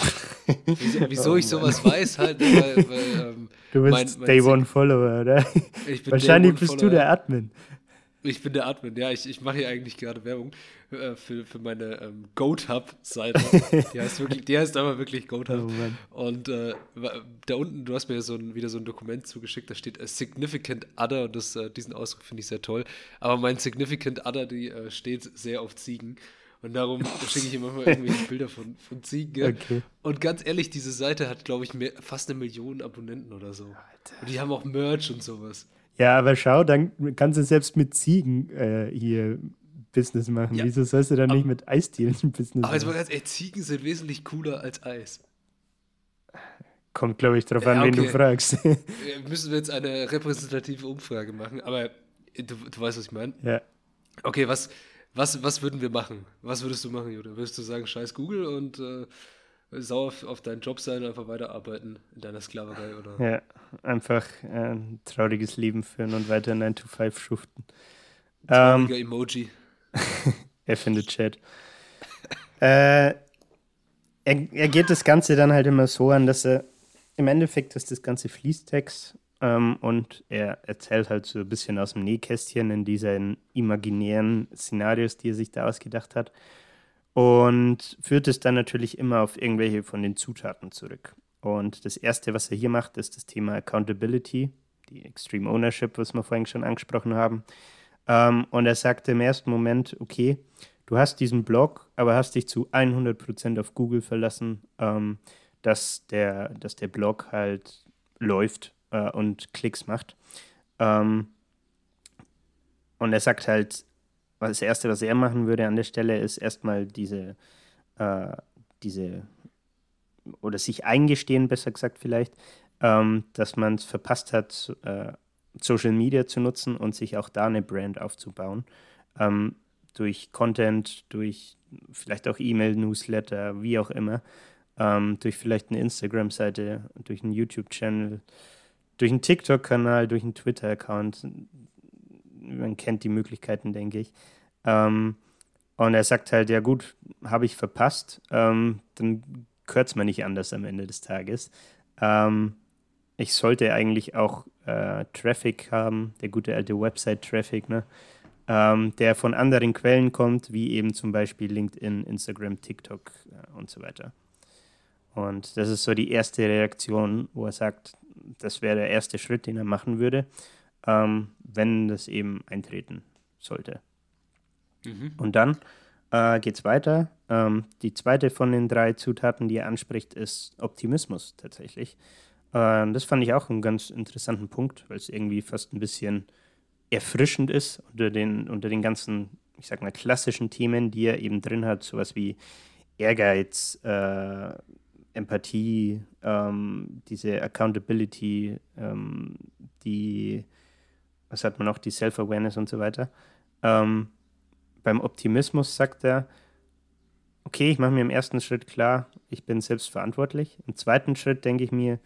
wieso, wieso oh, ich sowas weiß, halt, weil, weil ähm,
Du bist mein, mein Day One Follower, oder? Wahrscheinlich bist Follower. du der Admin.
Ich bin der Admin, ja. Ich, ich mache hier eigentlich gerade Werbung äh, für, für meine ähm, GoatHub-Seite. Die heißt wirklich, die heißt aber wirklich GoatHub. Oh, und äh, da unten, du hast mir so ein, wieder so ein Dokument zugeschickt, da steht a Significant Other und das, äh, diesen Ausdruck finde ich sehr toll. Aber mein Significant Other, die äh, steht sehr auf Ziegen. Und darum schicke ich immer mal irgendwelche Bilder von, von Ziegen. Okay. Und ganz ehrlich, diese Seite hat, glaube ich, mehr, fast eine Million Abonnenten oder so. Alter. Und die haben auch Merch und sowas.
Ja, aber schau, dann kannst du selbst mit Ziegen äh, hier Business machen. Ja. Wieso sollst du dann aber, nicht mit Eisdielen Business
machen? Aber jetzt mal ganz ehrlich, Ziegen sind wesentlich cooler als Eis.
Kommt, glaube ich, darauf an, ja, okay. wen du fragst.
Müssen wir jetzt eine repräsentative Umfrage machen, aber du, du weißt, was ich meine?
Ja.
Okay, was, was, was würden wir machen? Was würdest du machen, Jude? Würdest du sagen, scheiß Google und äh, sauer auf, auf deinen Job sein und einfach weiterarbeiten in deiner Sklaverei, oder?
Ja, einfach ein trauriges Leben führen und weiter 9 to 5 schuften.
Trauriger ähm, Emoji.
er findet Chat. äh, er, er geht das Ganze dann halt immer so an, dass er im Endeffekt ist das Ganze Fließtext ähm, und er erzählt halt so ein bisschen aus dem Nähkästchen in diesen imaginären Szenarios, die er sich da ausgedacht hat und führt es dann natürlich immer auf irgendwelche von den Zutaten zurück. Und das Erste, was er hier macht, ist das Thema Accountability, die Extreme Ownership, was wir vorhin schon angesprochen haben. Ähm, und er sagte im ersten Moment, okay, du hast diesen Blog, aber hast dich zu 100% auf Google verlassen, ähm, dass, der, dass der Blog halt läuft äh, und Klicks macht. Ähm, und er sagt halt, das Erste, was er machen würde an der Stelle, ist erstmal diese, äh, diese, oder sich eingestehen, besser gesagt vielleicht, ähm, dass man es verpasst hat, äh, Social Media zu nutzen und sich auch da eine Brand aufzubauen. Ähm, durch Content, durch vielleicht auch E-Mail-Newsletter, wie auch immer, ähm, durch vielleicht eine Instagram-Seite, durch einen YouTube-Channel, durch einen TikTok-Kanal, durch einen Twitter-Account. Man kennt die Möglichkeiten, denke ich. Ähm, und er sagt halt, ja gut, habe ich verpasst, ähm, dann es mir nicht anders am Ende des Tages. Ähm, ich sollte eigentlich auch äh, Traffic haben, der gute alte Website-Traffic, ne? Ähm, der von anderen Quellen kommt, wie eben zum Beispiel LinkedIn, Instagram, TikTok äh, und so weiter. Und das ist so die erste Reaktion, wo er sagt, das wäre der erste Schritt, den er machen würde, ähm, wenn das eben eintreten sollte. Mhm. Und dann äh, geht es weiter. Ähm, die zweite von den drei Zutaten, die er anspricht, ist Optimismus tatsächlich. Äh, das fand ich auch einen ganz interessanten Punkt, weil es irgendwie fast ein bisschen erfrischend ist unter den, unter den ganzen, ich sag mal, klassischen Themen, die er eben drin hat, sowas wie Ehrgeiz, äh, Empathie, ähm, diese Accountability, ähm, die, was hat man noch, die Self-Awareness und so weiter. Ähm, beim Optimismus sagt er, okay, ich mache mir im ersten Schritt klar, ich bin selbst verantwortlich. Im zweiten Schritt denke ich mir,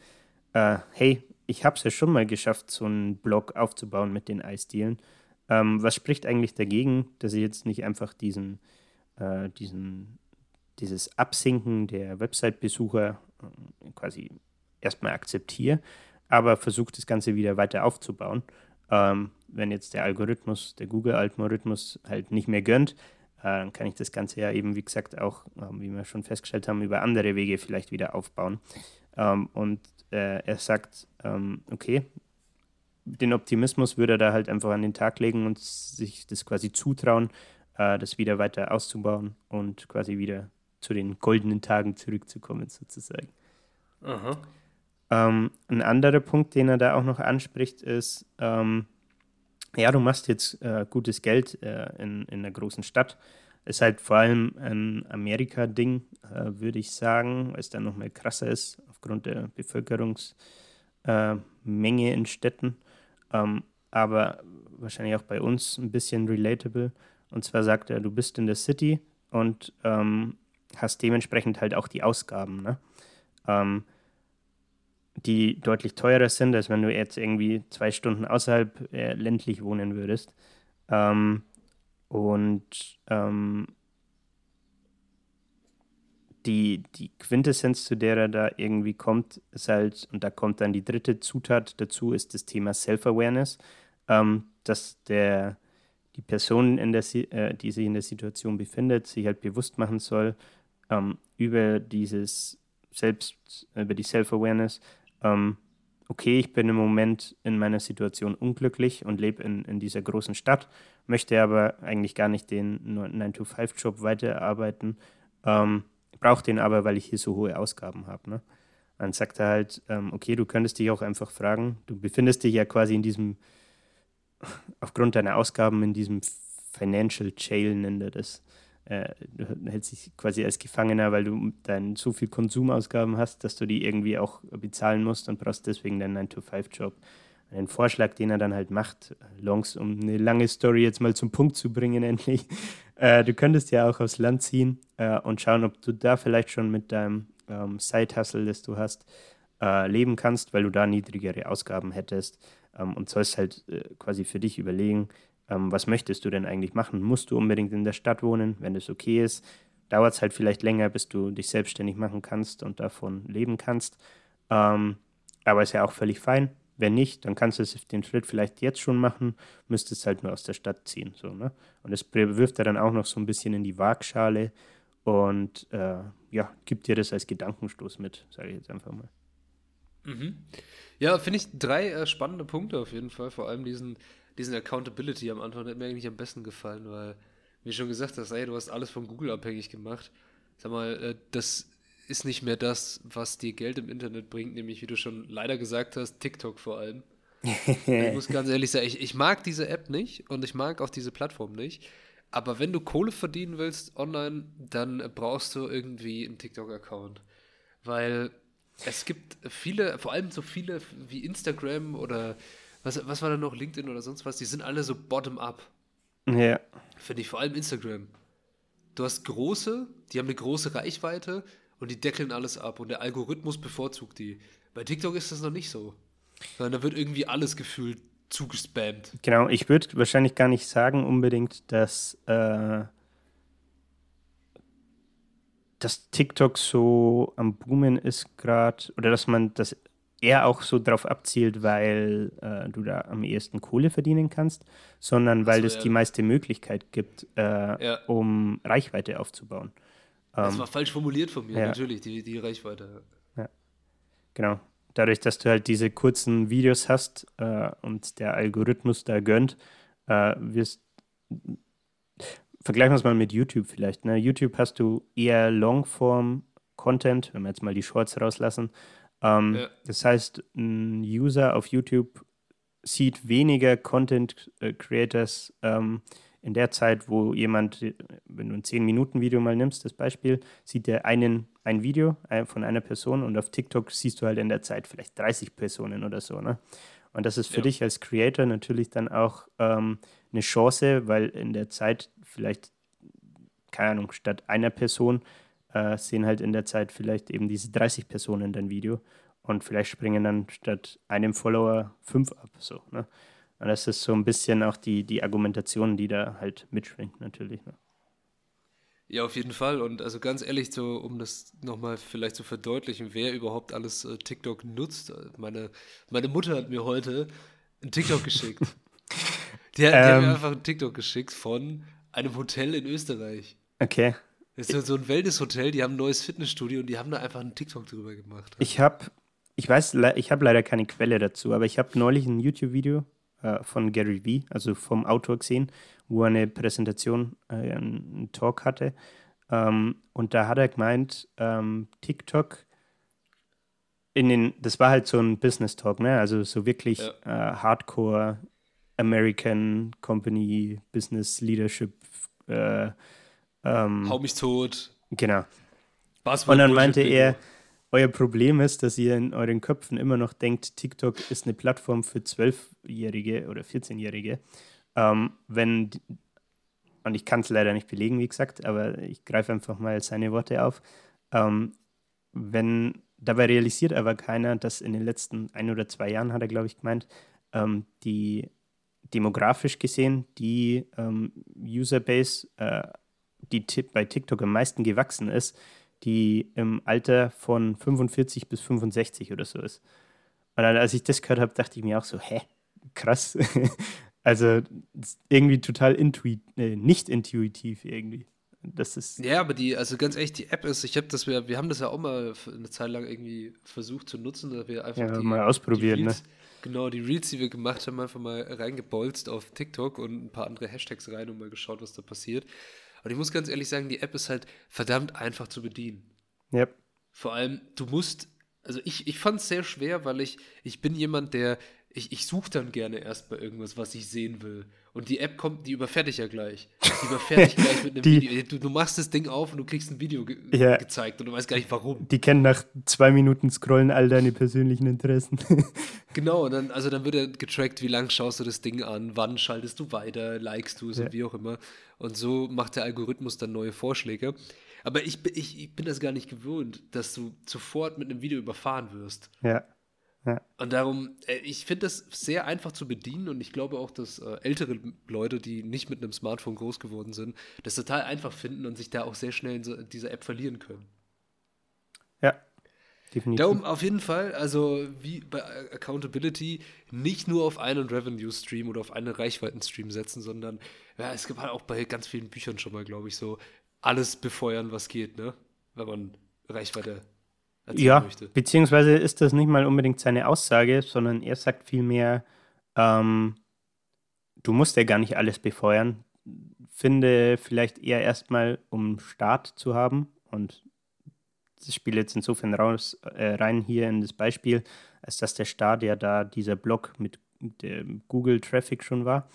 äh, hey, ich habe es ja schon mal geschafft, so einen Blog aufzubauen mit den Eisdielen. Ähm, was spricht eigentlich dagegen, dass ich jetzt nicht einfach diesen, äh, diesen, dieses Absinken der Website-Besucher äh, quasi erstmal akzeptiere, aber versuche das Ganze wieder weiter aufzubauen. Ähm, wenn jetzt der Algorithmus, der Google-Algorithmus halt nicht mehr gönnt, äh, dann kann ich das Ganze ja eben, wie gesagt, auch, ähm, wie wir schon festgestellt haben, über andere Wege vielleicht wieder aufbauen. Ähm, und äh, er sagt, ähm, okay, den Optimismus würde er da halt einfach an den Tag legen und sich das quasi zutrauen, äh, das wieder weiter auszubauen und quasi wieder zu den goldenen Tagen zurückzukommen, sozusagen. Aha. Ähm, ein anderer Punkt, den er da auch noch anspricht, ist, ähm, ja, du machst jetzt äh, gutes Geld äh, in, in einer großen Stadt. Ist halt vor allem ein Amerika-Ding, äh, würde ich sagen, weil es dann noch mal krasser ist aufgrund der Bevölkerungsmenge äh, in Städten. Ähm, aber wahrscheinlich auch bei uns ein bisschen relatable. Und zwar sagt er, du bist in der City und ähm, hast dementsprechend halt auch die Ausgaben, ne? ähm, die deutlich teurer sind, als wenn du jetzt irgendwie zwei Stunden außerhalb äh, ländlich wohnen würdest. Ähm, und ähm, die, die Quintessenz, zu der er da irgendwie kommt, ist halt, und da kommt dann die dritte Zutat dazu, ist das Thema Self-Awareness, ähm, dass der, die Person, in der, äh, die sich in der Situation befindet, sich halt bewusst machen soll ähm, über dieses Selbst, über die Self-Awareness, ähm, okay, ich bin im Moment in meiner Situation unglücklich und lebe in, in dieser großen Stadt, möchte aber eigentlich gar nicht den 9-to-5-Job weiterarbeiten, ähm, brauche den aber, weil ich hier so hohe Ausgaben habe. Ne? Dann sagt er halt, ähm, okay, du könntest dich auch einfach fragen, du befindest dich ja quasi in diesem, aufgrund deiner Ausgaben in diesem Financial Jail, nennt er das. Äh, du hältst dich quasi als Gefangener, weil du dann so viel Konsumausgaben hast, dass du die irgendwie auch bezahlen musst und brauchst deswegen deinen 9-to-5-Job. Ein Vorschlag, den er dann halt macht, Longs, um eine lange Story jetzt mal zum Punkt zu bringen, endlich. Äh, du könntest ja auch aufs Land ziehen äh, und schauen, ob du da vielleicht schon mit deinem ähm, Side-Hustle, das du hast, äh, leben kannst, weil du da niedrigere Ausgaben hättest ähm, und sollst halt äh, quasi für dich überlegen, ähm, was möchtest du denn eigentlich machen? Musst du unbedingt in der Stadt wohnen? Wenn das okay ist, dauert es halt vielleicht länger, bis du dich selbstständig machen kannst und davon leben kannst. Ähm, aber ist ja auch völlig fein. Wenn nicht, dann kannst du den Schritt vielleicht jetzt schon machen, müsstest halt nur aus der Stadt ziehen. So, ne? Und das wirft er dann auch noch so ein bisschen in die Waagschale und äh, ja, gibt dir das als Gedankenstoß mit, sage ich jetzt einfach mal.
Mhm. Ja, finde ich drei äh, spannende Punkte auf jeden Fall. Vor allem diesen, diesen Accountability am Anfang hat mir eigentlich am besten gefallen, weil, wie schon gesagt hast, ey, du hast alles von Google abhängig gemacht. Sag mal, äh, das ist nicht mehr das, was dir Geld im Internet bringt, nämlich, wie du schon leider gesagt hast, TikTok vor allem. ich muss ganz ehrlich sagen, ich, ich mag diese App nicht und ich mag auch diese Plattform nicht. Aber wenn du Kohle verdienen willst online, dann brauchst du irgendwie einen TikTok-Account. Weil es gibt viele, vor allem so viele wie Instagram oder was, was war da noch, LinkedIn oder sonst was, die sind alle so bottom-up.
Ja.
Finde ich, vor allem Instagram. Du hast große, die haben eine große Reichweite und die deckeln alles ab und der Algorithmus bevorzugt die. Bei TikTok ist das noch nicht so. Sondern da wird irgendwie alles gefühlt zugespammt.
Genau, ich würde wahrscheinlich gar nicht sagen unbedingt, dass, äh, dass TikTok so am Boomen ist gerade oder dass man das eher auch so darauf abzielt, weil äh, du da am ehesten Kohle verdienen kannst, sondern weil so, es ja. die meiste Möglichkeit gibt, äh, ja. um Reichweite aufzubauen.
Das ähm, war falsch formuliert von mir, ja. natürlich, die, die Reichweite.
Ja, genau. Dadurch, dass du halt diese kurzen Videos hast äh, und der Algorithmus da gönnt, äh, wirst vergleichen wir es mal mit YouTube vielleicht. Ne? YouTube hast du eher Longform-Content, wenn wir jetzt mal die Shorts rauslassen, ähm, ja. Das heißt, ein User auf YouTube sieht weniger Content äh, Creators ähm, in der Zeit, wo jemand, wenn du ein 10-Minuten-Video mal nimmst, das Beispiel, sieht er einen, ein Video von einer Person und auf TikTok siehst du halt in der Zeit vielleicht 30 Personen oder so. Ne? Und das ist für ja. dich als Creator natürlich dann auch ähm, eine Chance, weil in der Zeit vielleicht, keine Ahnung, statt einer Person äh, sehen halt in der Zeit vielleicht eben diese 30 Personen dein Video und vielleicht springen dann statt einem Follower fünf ab. So, ne? Und das ist so ein bisschen auch die, die Argumentation, die da halt mitschwingt, natürlich. Ne?
Ja, auf jeden Fall. Und also ganz ehrlich, so um das nochmal vielleicht zu verdeutlichen, wer überhaupt alles äh, TikTok nutzt. Meine, meine Mutter hat mir heute ein TikTok geschickt. Die hat, die hat mir ähm. einfach ein TikTok geschickt von einem Hotel in Österreich.
Okay.
Das ist so ein Wellness-Hotel, die haben ein neues Fitnessstudio und die haben da einfach einen TikTok drüber gemacht.
Ich habe, ich weiß, ich habe leider keine Quelle dazu, aber ich habe neulich ein YouTube-Video äh, von Gary Vee, also vom Autor gesehen, wo er eine Präsentation, äh, einen Talk hatte. Ähm, und da hat er gemeint, ähm, TikTok in den, das war halt so ein Business Talk, ne? Also so wirklich ja. äh, Hardcore American Company Business Leadership. Äh, ähm,
Hau mich tot.
Genau. Und dann meinte er, euer Problem ist, dass ihr in euren Köpfen immer noch denkt, TikTok ist eine Plattform für Zwölfjährige oder 14-Jährige. Ähm, wenn, und ich kann es leider nicht belegen, wie gesagt, aber ich greife einfach mal seine Worte auf. Ähm, wenn dabei realisiert aber keiner, dass in den letzten ein oder zwei Jahren, hat er, glaube ich, gemeint, ähm, die demografisch gesehen die ähm, Userbase, äh, die bei TikTok am meisten gewachsen ist, die im Alter von 45 bis 65 oder so ist. Und dann, als ich das gehört habe, dachte ich mir auch so, hä, krass. also irgendwie total intuit, äh, nicht intuitiv irgendwie. Das ist
ja, aber die, also ganz ehrlich, die App ist, ich habe das, wir, wir haben das ja auch mal eine Zeit lang irgendwie versucht zu nutzen, dass wir einfach
ja,
die,
mal ausprobiert,
die
Reels,
ne? Genau, die Reels, die wir gemacht haben, einfach mal reingebolzt auf TikTok und ein paar andere Hashtags rein und mal geschaut, was da passiert. Und ich muss ganz ehrlich sagen, die App ist halt verdammt einfach zu bedienen.
Yep.
Vor allem, du musst, also ich, ich fand es sehr schwer, weil ich, ich bin jemand, der, ich, ich suche dann gerne erstmal irgendwas, was ich sehen will. Und die App kommt, die überfährt dich ja gleich. Die überfährt dich gleich mit einem die, Video. Du, du, machst das Ding auf und du kriegst ein Video ge ja, gezeigt und du weißt gar nicht warum.
Die kennen nach zwei Minuten Scrollen all deine persönlichen Interessen.
genau, dann, also dann wird ja getrackt, wie lang schaust du das Ding an, wann schaltest du weiter, likest du es ja. und wie auch immer. Und so macht der Algorithmus dann neue Vorschläge. Aber ich, ich, ich bin das gar nicht gewöhnt, dass du sofort mit einem Video überfahren wirst.
Ja. Ja.
Und darum, äh, ich finde das sehr einfach zu bedienen und ich glaube auch, dass äh, ältere Leute, die nicht mit einem Smartphone groß geworden sind, das total einfach finden und sich da auch sehr schnell in so, dieser App verlieren können.
Ja, definitiv.
Darum auf jeden Fall, also wie bei Accountability, nicht nur auf einen Revenue-Stream oder auf einen Reichweiten-Stream setzen, sondern ja, es gibt halt auch bei ganz vielen Büchern schon mal, glaube ich, so alles befeuern, was geht, ne? Wenn man Reichweite
ja, möchte. Beziehungsweise ist das nicht mal unbedingt seine Aussage, sondern er sagt vielmehr, ähm, du musst ja gar nicht alles befeuern. Finde vielleicht eher erstmal, um Start zu haben. Und das spielt jetzt insofern raus, äh, rein hier in das Beispiel, als dass der Start ja da dieser Block mit dem Google Traffic schon war.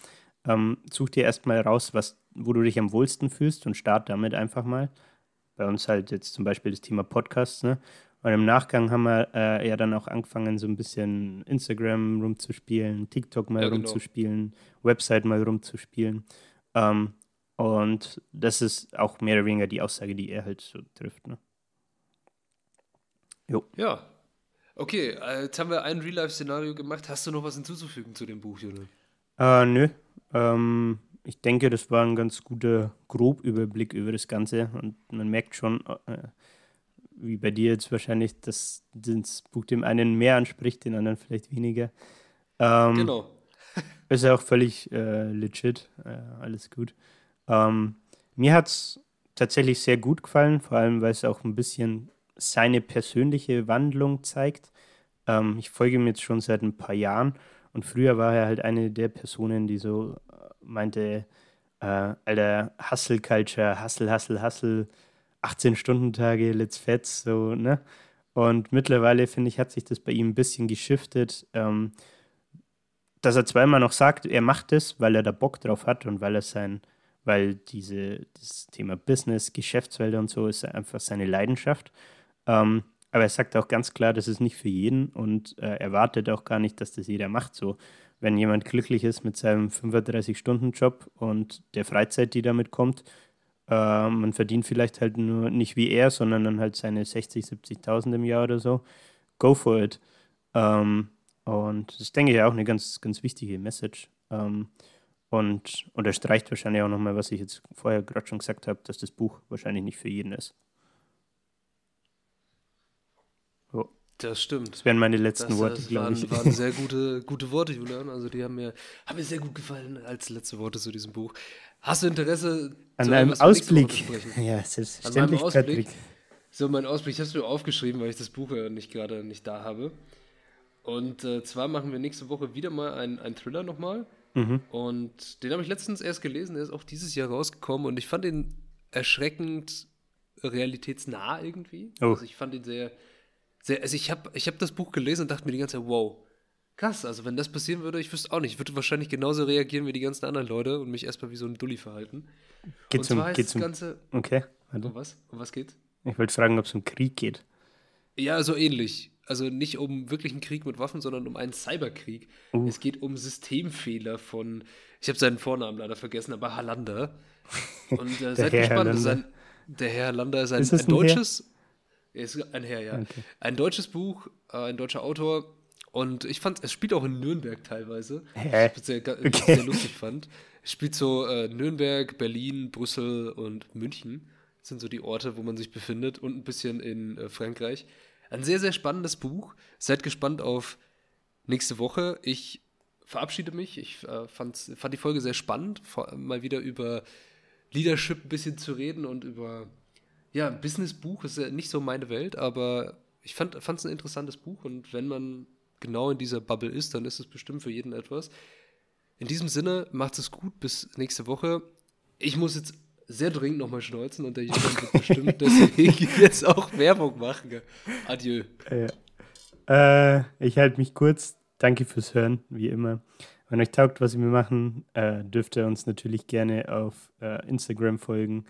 Ähm, such dir erstmal raus, was, wo du dich am wohlsten fühlst und start damit einfach mal. Bei uns halt jetzt zum Beispiel das Thema Podcasts, ne? Und im Nachgang haben wir äh, ja dann auch angefangen, so ein bisschen Instagram rumzuspielen, TikTok mal ja, genau. rumzuspielen, Website mal rumzuspielen. Ähm, und das ist auch mehr oder weniger die Aussage, die er halt so trifft. Ne?
Jo. Ja. Okay, jetzt haben wir ein Real-Life-Szenario gemacht. Hast du noch was hinzuzufügen zu dem Buch, Julian?
Äh, nö. Ähm, ich denke, das war ein ganz guter Grobüberblick über das Ganze und man merkt schon, äh, wie bei dir jetzt wahrscheinlich, dass das Buch dem einen mehr anspricht, den anderen vielleicht weniger. Ähm,
genau.
ist ja auch völlig äh, legit, äh, alles gut. Ähm, mir hat es tatsächlich sehr gut gefallen, vor allem weil es auch ein bisschen seine persönliche Wandlung zeigt. Ähm, ich folge ihm jetzt schon seit ein paar Jahren und früher war er halt eine der Personen, die so äh, meinte, äh, alter, Hustle Culture, Hustle, Hustle, Hustle, 18-Stunden-Tage, let's fetz, so, ne? Und mittlerweile, finde ich, hat sich das bei ihm ein bisschen geschiftet, ähm, dass er zweimal noch sagt, er macht es, weil er da Bock drauf hat und weil er sein, weil diese, das Thema Business, Geschäftsfelder und so ist einfach seine Leidenschaft. Ähm, aber er sagt auch ganz klar, das ist nicht für jeden und äh, erwartet auch gar nicht, dass das jeder macht. So, wenn jemand glücklich ist mit seinem 35-Stunden-Job und der Freizeit, die damit kommt, äh, man verdient vielleicht halt nur nicht wie er, sondern dann halt seine 60, 70.000 im Jahr oder so. Go for it. Ähm, und das denke ich auch eine ganz, ganz wichtige Message. Ähm, und unterstreicht wahrscheinlich auch nochmal, was ich jetzt vorher gerade schon gesagt habe, dass das Buch wahrscheinlich nicht für jeden ist.
So. Das stimmt.
Das wären meine letzten das, Worte,
glaube ich. Das waren sehr gute, gute Worte, Julian. Also die haben mir, haben mir sehr gut gefallen als letzte Worte zu diesem Buch. Hast du Interesse
an einem Ausblick? Ja, selbstverständlich,
Patrick. So, mein Ausblick, ich habe es mir aufgeschrieben, weil ich das Buch ja nicht gerade nicht da habe. Und äh, zwar machen wir nächste Woche wieder mal einen Thriller nochmal. Mhm. Und den habe ich letztens erst gelesen, der ist auch dieses Jahr rausgekommen und ich fand ihn erschreckend realitätsnah irgendwie. Oh. Also ich fand ihn sehr, sehr, also ich habe ich hab das Buch gelesen und dachte mir die ganze Zeit, wow, krass, also wenn das passieren würde, ich wüsste auch nicht. Ich würde wahrscheinlich genauso reagieren wie die ganzen anderen Leute und mich erstmal wie so ein Dulli verhalten.
Geht's und zwar um, geht's das Ganze. Okay.
Um was? Um was geht's?
Ich wollte fragen, ob es um Krieg geht.
Ja, so ähnlich. Also nicht um wirklich einen Krieg mit Waffen, sondern um einen Cyberkrieg. Uh. Es geht um Systemfehler von, ich habe seinen Vornamen leider vergessen, aber Halander. Und äh, seid Herr gespannt, sein, der Herr Lander ist ein, ist ein, ein deutsches, er ist ein Herr, ja. Okay. Ein deutsches Buch, äh, ein deutscher Autor. Und ich fand, es spielt auch in Nürnberg teilweise. Hä? Was ich sehr, okay. sehr lustig fand. Es spielt so äh, Nürnberg, Berlin, Brüssel und München. Das sind so die Orte, wo man sich befindet. Und ein bisschen in äh, Frankreich. Ein sehr, sehr spannendes Buch. Seid gespannt auf nächste Woche. Ich verabschiede mich. Ich äh, fand die Folge sehr spannend, mal wieder über Leadership ein bisschen zu reden und über ja, ein Business-Buch ist ja nicht so meine Welt, aber ich fand es ein interessantes Buch und wenn man genau in dieser Bubble ist, dann ist es bestimmt für jeden etwas. In diesem Sinne, macht es gut, bis nächste Woche. Ich muss jetzt sehr dringend nochmal schneuzen und der Junge wird bestimmt deswegen jetzt auch Werbung machen. Adieu.
Äh, ich halte mich kurz. Danke fürs Hören, wie immer. Wenn euch taugt, was wir machen, äh, dürft ihr uns natürlich gerne auf äh, Instagram folgen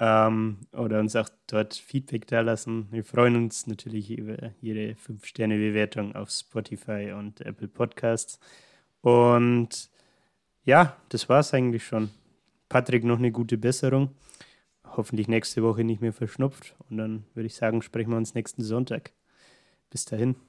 ähm, oder uns auch dort Feedback da lassen. Wir freuen uns natürlich über jede 5-Sterne-Bewertung auf Spotify und Apple Podcasts. Und ja, das war es eigentlich schon. Patrick, noch eine gute Besserung. Hoffentlich nächste Woche nicht mehr verschnupft. Und dann würde ich sagen, sprechen wir uns nächsten Sonntag. Bis dahin.